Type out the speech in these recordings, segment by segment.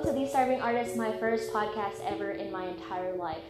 welcome to The Starving Artist, my first podcast ever in my entire life.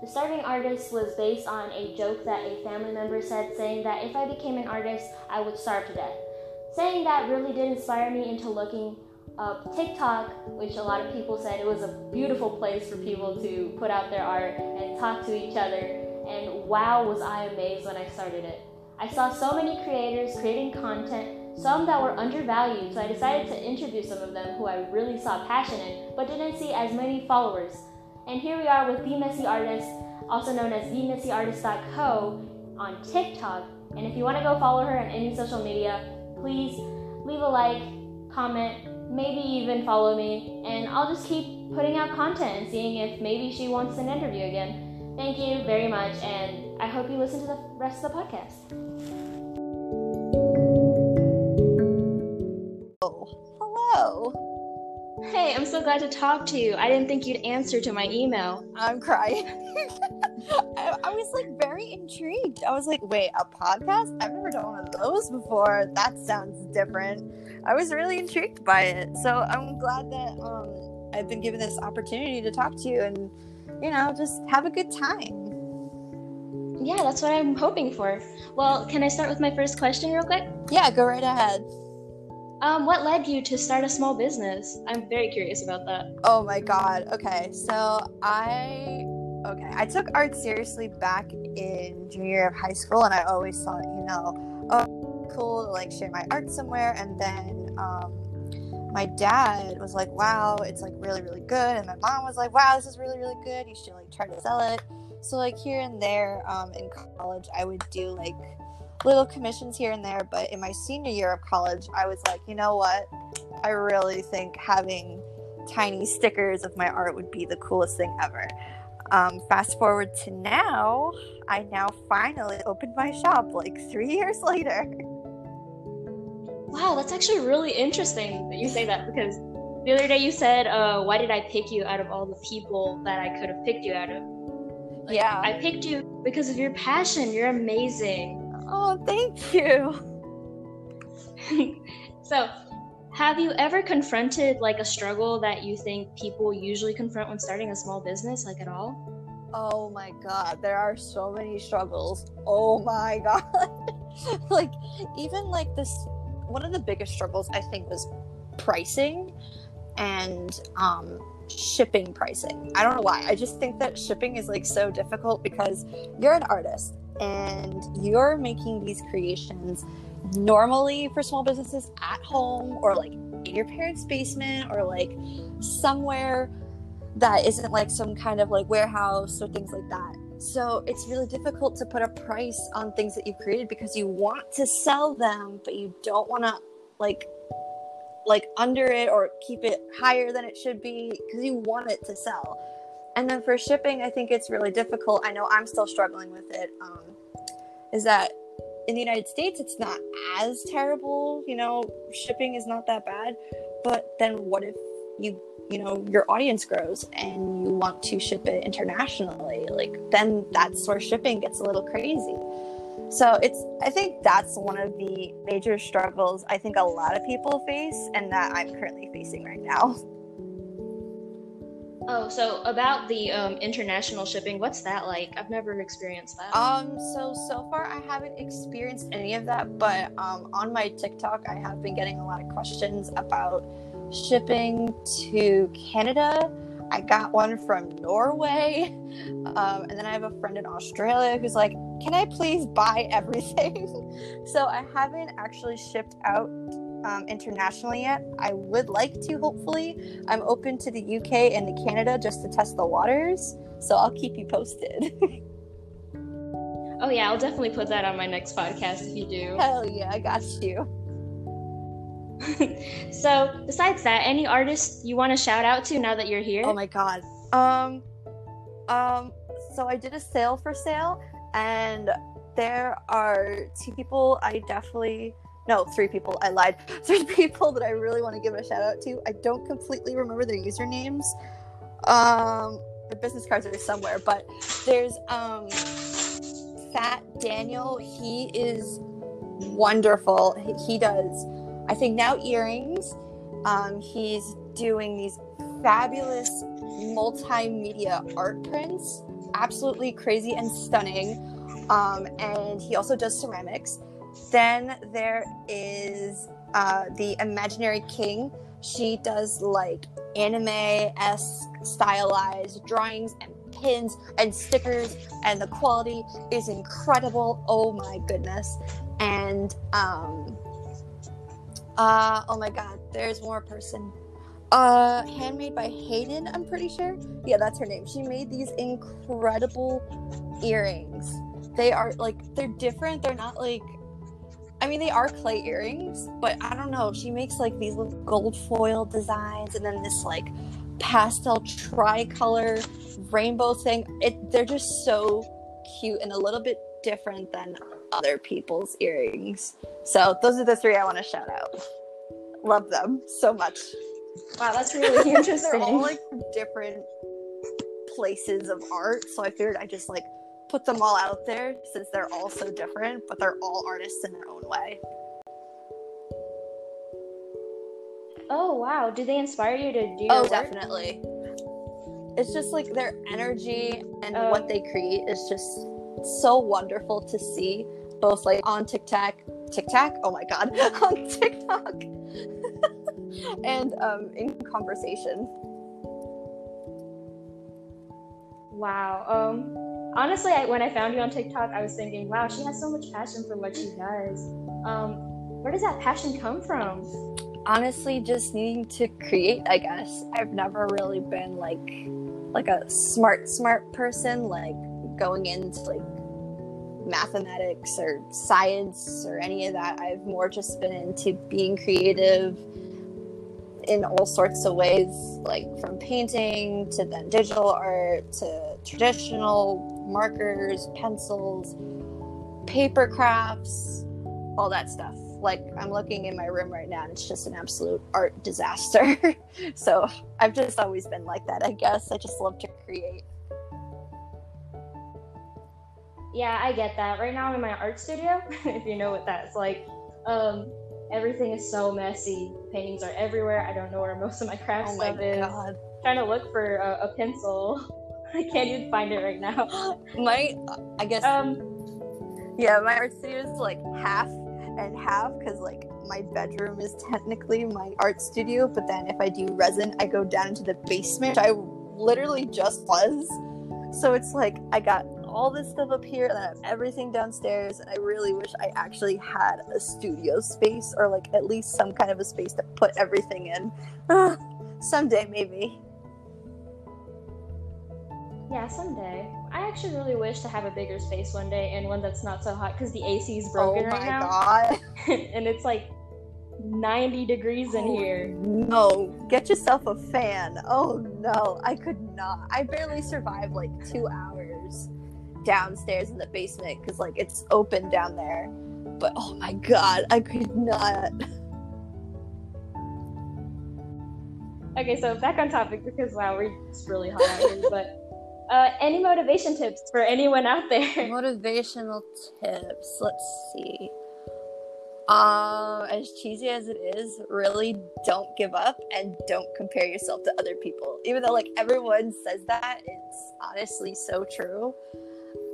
The Starving Artist was based on a joke that a family member said, saying that if I became an artist, I would starve to death. Saying that really did inspire me into looking up TikTok, which a lot of people said it was a beautiful place for people to put out their art and talk to each other. And wow, was I amazed when I started it. I saw so many creators creating content, some that were undervalued, so I decided to interview some of them who I really saw passion in, but didn't see as many followers. And here we are with The Messy Artist, also known as TheMessyArtist.co on TikTok. And if you want to go follow her on any social media, please leave a like, comment, maybe even follow me, and I'll just keep putting out content and seeing if maybe she wants an interview again. Thank you very much, and I hope you listen to the rest of the podcast. Hey, I'm so glad to talk to you. I didn't think you'd answer to my email. I'm crying. I, I was like very intrigued. I was like, wait, a podcast? I've never done one of those before. That sounds different. I was really intrigued by it. So I'm glad that um, I've been given this opportunity to talk to you and, you know, just have a good time. Yeah, that's what I'm hoping for. Well, can I start with my first question real quick? Yeah, go right ahead. Um, what led you to start a small business? I'm very curious about that. Oh my god. Okay, so I okay, I took art seriously back in junior year of high school, and I always thought, you know, oh, cool to like share my art somewhere. And then um, my dad was like, wow, it's like really, really good. And my mom was like, wow, this is really, really good. You should like try to sell it. So like here and there um, in college, I would do like little commissions here and there. But in my senior year of college, I was like, you know what? I really think having tiny stickers of my art would be the coolest thing ever. Um, fast forward to now, I now finally opened my shop like three years later. Wow, that's actually really interesting that you say that because the other day you said, uh, "Why did I pick you out of all the people that I could have picked you out of?" Like, yeah, I picked you because of your passion. You're amazing. Oh, thank you. so, have you ever confronted like a struggle that you think people usually confront when starting a small business, like at all? Oh my god, there are so many struggles. Oh my god. like even like this one of the biggest struggles I think was pricing and um shipping pricing. I don't know why. I just think that shipping is like so difficult because you're an artist and you're making these creations normally for small businesses at home or like in your parents' basement or like somewhere that isn't like some kind of like warehouse or things like that. So it's really difficult to put a price on things that you've created because you want to sell them, but you don't want to like like under it or keep it higher than it should be because you want it to sell. And then for shipping, I think it's really difficult. I know I'm still struggling with it. Um, is that in the United States, it's not as terrible. You know, shipping is not that bad. But then what if you, you know, your audience grows and you want to ship it internationally? Like, then that's where shipping gets a little crazy. So it's, I think that's one of the major struggles I think a lot of people face and that I'm currently facing right now. Oh, so about the um, international shipping, what's that like? I've never experienced that. Um, so so far I haven't experienced any of that, but um, on my TikTok I have been getting a lot of questions about shipping to Canada. I got one from Norway, um, and then I have a friend in Australia who's like, "Can I please buy everything?" so I haven't actually shipped out um, internationally yet. I would like to, hopefully. I'm open to the UK and to Canada just to test the waters. So I'll keep you posted. oh, yeah, I'll definitely put that on my next podcast if you do. Hell yeah, I got you. so, besides that, any artists you want to shout out to now that you're here? Oh my god. Um, um, so I did a sale for sale, and there are two people I definitely no, three people. I lied. Three people that I really want to give a shout out to. I don't completely remember their usernames. Um, the business cards are somewhere, but there's um, Fat Daniel. He is wonderful. He, he does, I think now earrings. Um, he's doing these fabulous multimedia art prints, absolutely crazy and stunning. Um, and he also does ceramics. Then there is uh, the Imaginary King. She does like anime esque stylized drawings and pins and stickers, and the quality is incredible. Oh my goodness. And um, uh, oh my god, there's more person. Uh, handmade by Hayden, I'm pretty sure. Yeah, that's her name. She made these incredible earrings. They are like they're different. They're not like I mean, they are clay earrings, but I don't know. She makes like these little gold foil designs and then this like pastel tricolor rainbow thing. It they're just so cute and a little bit different than other people's earrings. So those are the three I want to shout out. Love them so much. Wow, that's really interesting. they're all like different places of art, so I figured I just like put them all out there since they're all so different, but they're all artists in their own way. Oh wow! Do they inspire you to do? oh, definitely. It's just like their energy and Oh. what they create is just so wonderful to see, both like on TikTok, TikTok. Oh my god, on TikTok, and um, in conversation. Wow. Um. Honestly, I, when I found you on TikTok, I was thinking, wow, she has so much passion for what she does. Um, where does that passion come from? honestly just needing to create i guess i've never really been like like a smart smart person like going into like mathematics or science or any of that i've more just been into being creative in all sorts of ways like from painting to then digital art to traditional markers pencils paper crafts all that stuff like i'm looking in my room right now and it's just an absolute art disaster so i've just always been like that i guess i just love to create Yeah, I get that. Right now I'm in my art studio, if you know what that's like. Um, everything is so messy. Paintings are everywhere. I don't know where most of my craft oh my stuff is. god trying to look for a, a pencil. I can't even find it right now. my i guess Um, yeah my art studio is like half and half because like my bedroom is technically my art studio but then if i do resin i go down into the basement which i literally just was so it's like i got all this stuff up here and i have everything downstairs and i really wish i actually had a studio space or like at least some kind of a space to put everything in someday maybe yeah, someday. I actually really wish to have a bigger space one day and one that's not so hot because the AC is broken oh right my now, god and it's like 90 degrees in Oh, here. No, get yourself a fan. Oh no, I could not. I barely survived like two hours downstairs in the basement because like it's open down there. But oh my god, I could not. Okay, so back on topic because wow, we're it's really hot here. But uh, any motivation tips for anyone out there? Motivational tips. Let's see. Um, as cheesy as it is, really don't give up and don't compare yourself to other people. Even though like everyone says that, it's honestly so true.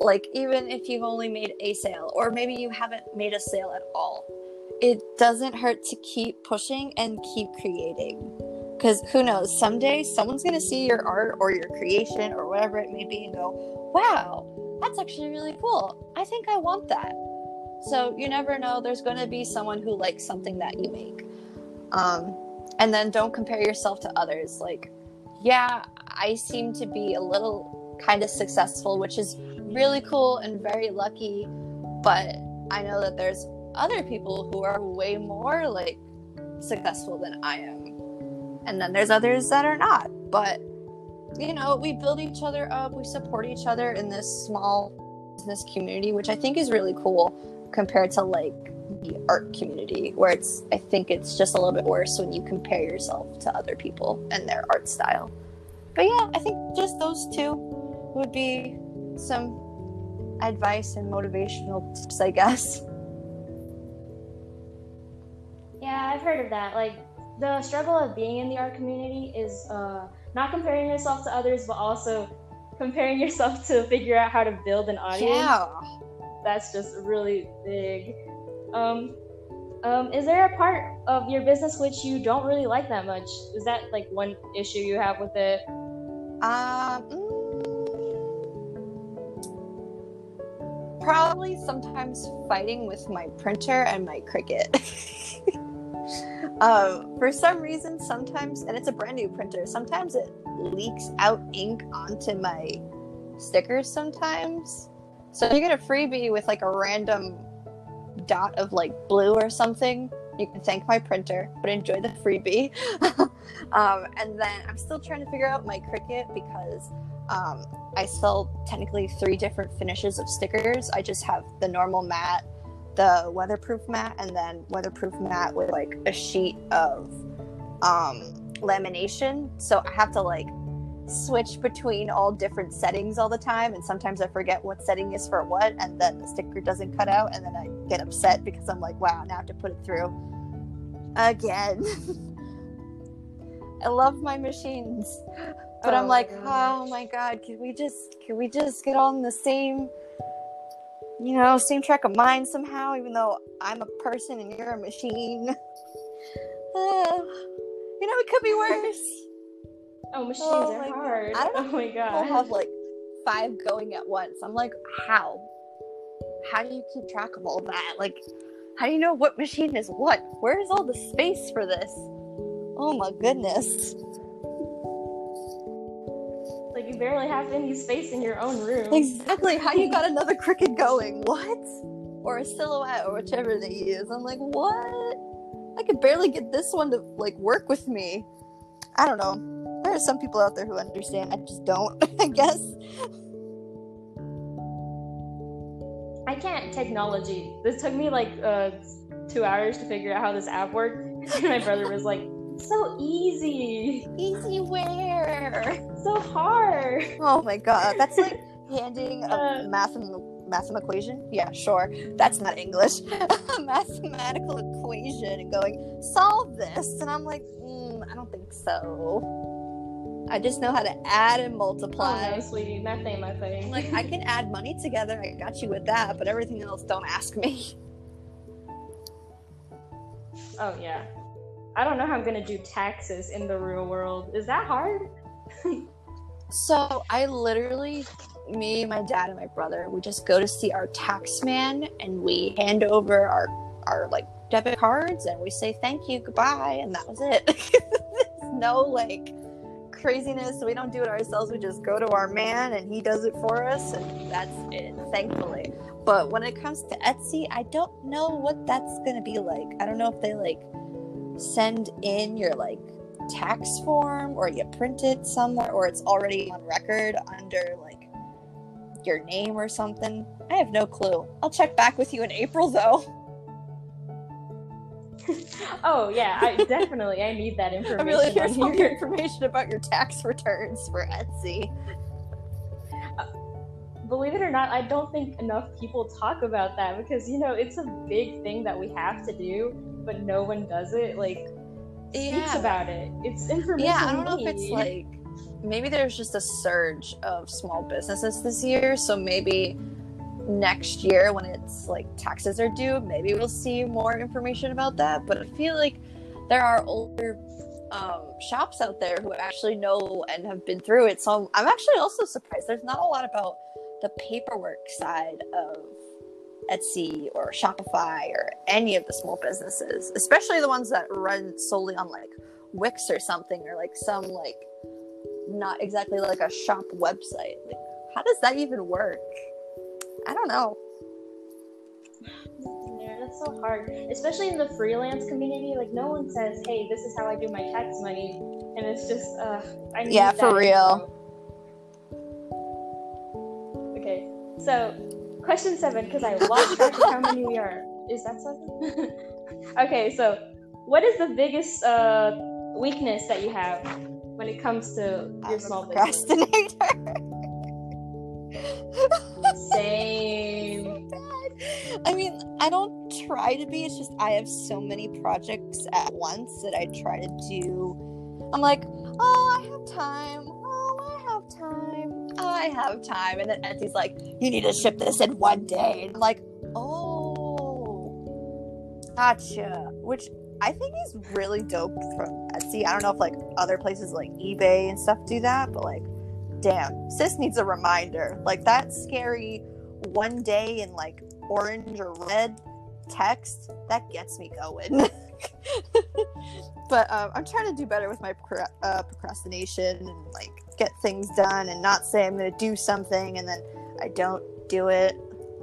Like even if you've only made a sale or maybe you haven't made a sale at all, it doesn't hurt to keep pushing and keep creating. Cuz who knows, someday someone's going to see your art or your creation or whatever it may be and go, "Wow, that's actually really cool. I think I want that." So you never know. There's going to be someone who likes something that you make. Um, and then don't compare yourself to others. Like, yeah, I seem to be a little kind of successful, which is really cool and very lucky. But I know that there's other people who are way more like successful than I am. And then there's others that are not. But you know, we build each other up, we support each other in this small business community, which I think is really cool compared to like the art community, where it's I think it's just a little bit worse when you compare yourself to other people and their art style. But yeah, I think just those two would be some advice and motivational tips, I guess. Yeah, I've heard of that. Like, the struggle of being in the art community is uh, not comparing yourself to others, but also comparing yourself to figure out how to build an audience. Yeah. That's just really big. Um, um, is there a part of your business which you don't really like that much? Is that like one issue you have with it? Um, probably sometimes fighting with my printer and my Cricut. um, for some reason, sometimes, and it's a brand new printer, sometimes it leaks out ink onto my stickers sometimes. So you get a freebie with like a random dot of like blue or something, you can thank my printer, but enjoy the freebie. um, and then I'm still trying to figure out my Cricut because um, I sell technically three different finishes of stickers. I just have the normal mat, the weatherproof mat, and then weatherproof mat with like a sheet of um, lamination. So I have to like switch between all different settings all the time and sometimes i forget what setting is for what and then the sticker doesn't cut out and then i get upset because i'm like wow now i have to put it through again i love my machines but i'm Oh, like gosh. oh my god can we just can we just get on the same you know same track of mind somehow even though i'm a person and you're a machine Uh, you know it could be worse Oh, machines Oh are my God. hard. I don't oh my god. people have like five going at once. I'm like, how? How do you keep track of all that? Like, how do you know what machine is what? Where's all the space for this? Oh my goodness. Barely have any space in your own room. Exactly. How you got another Cricut going? What? Or a silhouette or whichever they use. I'm like, what? I could barely get this one to like work with me. I don't know. There are some people out there who understand. I just don't, I guess. I can't technology. This took me like uh, two hours to figure out how this app worked. My brother was like, so easy, Easy wear. so hard. Oh my god, that's like handing a Uh. math math equation. Yeah, sure. That's not English. a mathematical equation and going solve this, and I'm like, mm, I don't think so. I just know how to add and multiply. Oh no, sweetie, that ain't my thing. Like I can add money together. I got you with that, but everything else, don't ask me. oh yeah, I don't know how I'm gonna do taxes in the real world. Is that hard? So I literally, me, my dad, and my brother, we just go to see our tax man, and we hand over our our like debit cards, and we say thank you, goodbye, and that was it. No like craziness. We don't do it ourselves. We just go to our man, and he does it for us, and that's it. Thankfully. But when it comes to Etsy, I don't know what that's gonna be like. I don't know if they like send in your like tax form or you print it somewhere or it's already on record under like your name or something. I have no clue. I'll check back with you in April though. Oh yeah, I definitely I need that information. I'm really here on for here. information about your tax returns for Etsy. Believe it or not, I don't think enough people talk about that because you know it's a big thing that we have to do, but no one does it. Like speaks Yeah. about it. It's information. Yeah, I don't know if it's like maybe there's just a surge of small businesses this year, so maybe next year when it's like taxes are due, maybe we'll see more information about that. But I feel like there are older um, shops out there who actually know and have been through it. So I'm actually also surprised there's not a lot about the paperwork side of Etsy or Shopify or any of the small businesses, especially the ones that run solely on like Wix or something or like some like not exactly like a shop website. Like, how does that even work? I don't know. Yeah, that's so hard, especially in the freelance community. Like no one says, "Hey, this is how I do my tax money," and it's just, uh, I need Yeah, for real. info. So question seven, because I lost track of how many we are. Is that seven? okay, so what is the biggest uh, weakness that you have when it comes to your I'm a small business? procrastinator. Same. Bad. I mean, I don't try to be. It's just I have so many projects at once that I try to do. I'm like, oh, I have time. Time. I have time. And then Etsy's like, you need to ship this in one day. And I'm like, oh, gotcha. Which I think is really dope from Etsy. I don't know if like other places like eBay and stuff do that, but like, damn, sis needs a reminder. Like that scary one day in like orange or red text that gets me going. but um, I'm trying to do better with my uh, procrastination and like get things done and not say I'm going to do something and then I don't do it.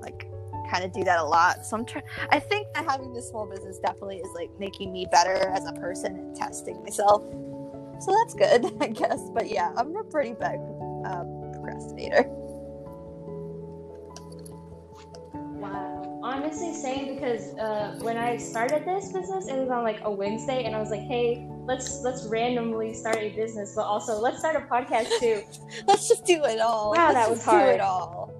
Like kind of do that a lot. So I'm trying. I think that having this small business definitely is like making me better as a person and testing myself. So that's good, I guess. But yeah, I'm a pretty big uh, procrastinator. Wow. Honestly, same because uh, when I started this business, it was on like a Wednesday, and I was like, "Hey, let's let's randomly start a business, but also let's start a podcast too. let's just do it all. Wow, let's that was hard. Do it all.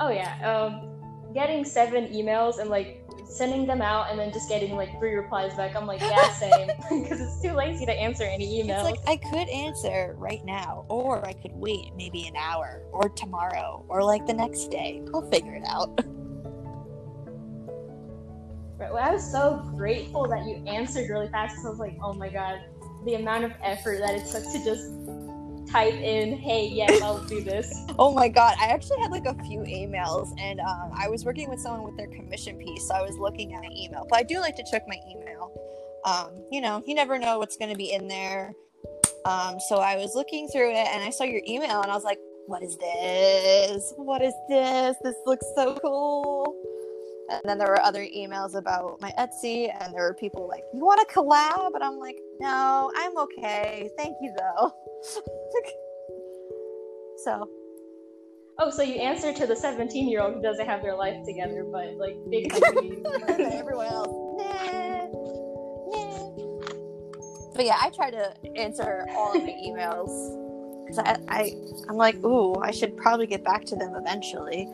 Oh yeah, um, getting seven emails and like sending them out and then just getting like three replies back. I'm like, yeah, same, because it's too lazy to answer any emails. It's like I could answer right now, or I could wait maybe an hour, or tomorrow, or like the next day. I'll figure it out. Well, I was so grateful that you answered really fast. Because I was like, oh my god, the amount of effort that it took to just type in, "Hey, yes, I'll do this." oh my god, I actually had like a few emails, and um, I was working with someone with their commission piece, so I was looking at my email. But I do like to check my email. Um, you know, you never know what's going to be in there. Um, so I was looking through it, and I saw your email, and I was like, "What is this? What is this? This looks so cool." And then there were other emails about my Etsy, and there were people like, "You want to collab?" And I'm like, "No, I'm okay. Thank you, though." so. Oh, so you answer to the 17 year old who doesn't have their life together, but like big everyone else, nah, nah. But yeah, I try to answer all of the emails because I, I, I'm like, ooh, I should probably get back to them eventually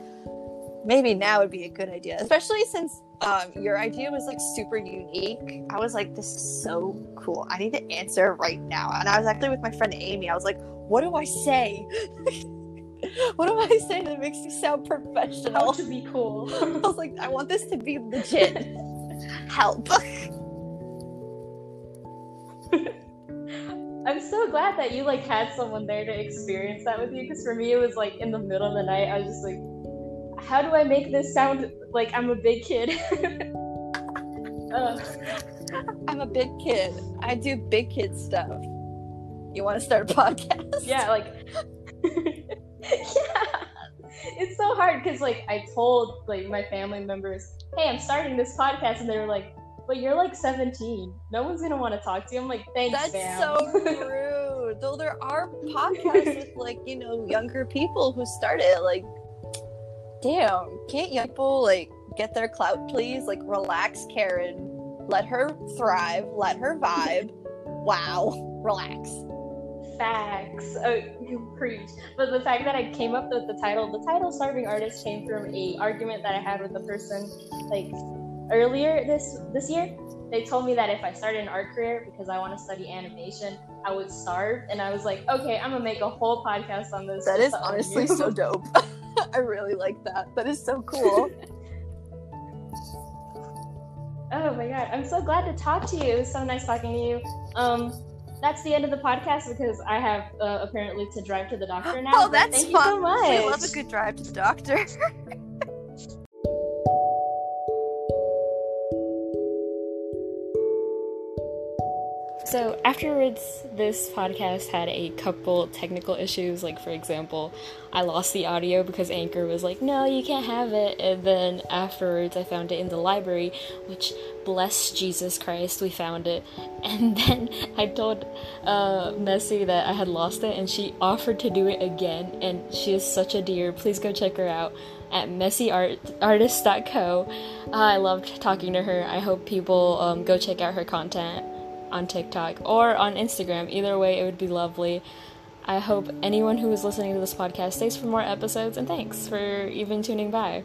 maybe now would be a good idea, especially since um, your idea was like super unique. I was like, this is so cool. I need to answer right now. And I was actually with my friend Amy. I was like, what do I say? what do I say that makes you sound professional? How to be cool. I was like, I want this to be legit. Help. I'm so glad that you like had someone there to experience that with you because for me it was like in the middle of the night I was just like how do I make this sound like I'm a big kid? uh. I'm a big kid. I do big kid stuff. You want to start a podcast? Yeah, like yeah. It's so hard because like I told like my family members, "Hey, I'm starting this podcast," and they were like, "But you're like 17. No one's gonna want to talk to you." I'm like, "Thanks, That's fam. so rude." Though there are podcasts with like you know younger people who started like damn, can't young people like get their clout, please? Like, relax, Karen. Let her thrive. Let her vibe. wow, relax. Facts. Oh, you preach. But the fact that I came up with the title, the title "Starving Artist" came from a argument that I had with a person like earlier this this year. They told me that if I started an art career because I want to study animation, I would starve, and I was like, okay, I'm gonna make a whole podcast on this. That is honestly so dope. I really like that. That is so cool. oh my god, I'm so glad to talk to you. It was so nice talking to you. Um, that's the end of the podcast because I have uh, apparently to drive to the doctor now. Oh, that's thank fun. You so much. I love a good drive to the doctor. So afterwards, this podcast had a couple technical issues. Like for example, I lost the audio because Anchor was like, "No, you can't have it." And then afterwards, I found it in the library, which bless Jesus Christ, we found it. And then I told uh, Messy that I had lost it, and she offered to do it again. And she is such a dear. Please go check her out at messyartist.co. Uh, I loved talking to her. I hope people um, go check out her content on TikTok or on Instagram. Either way, it would be lovely. I hope anyone who is listening to this podcast stays for more episodes, and thanks for even tuning by.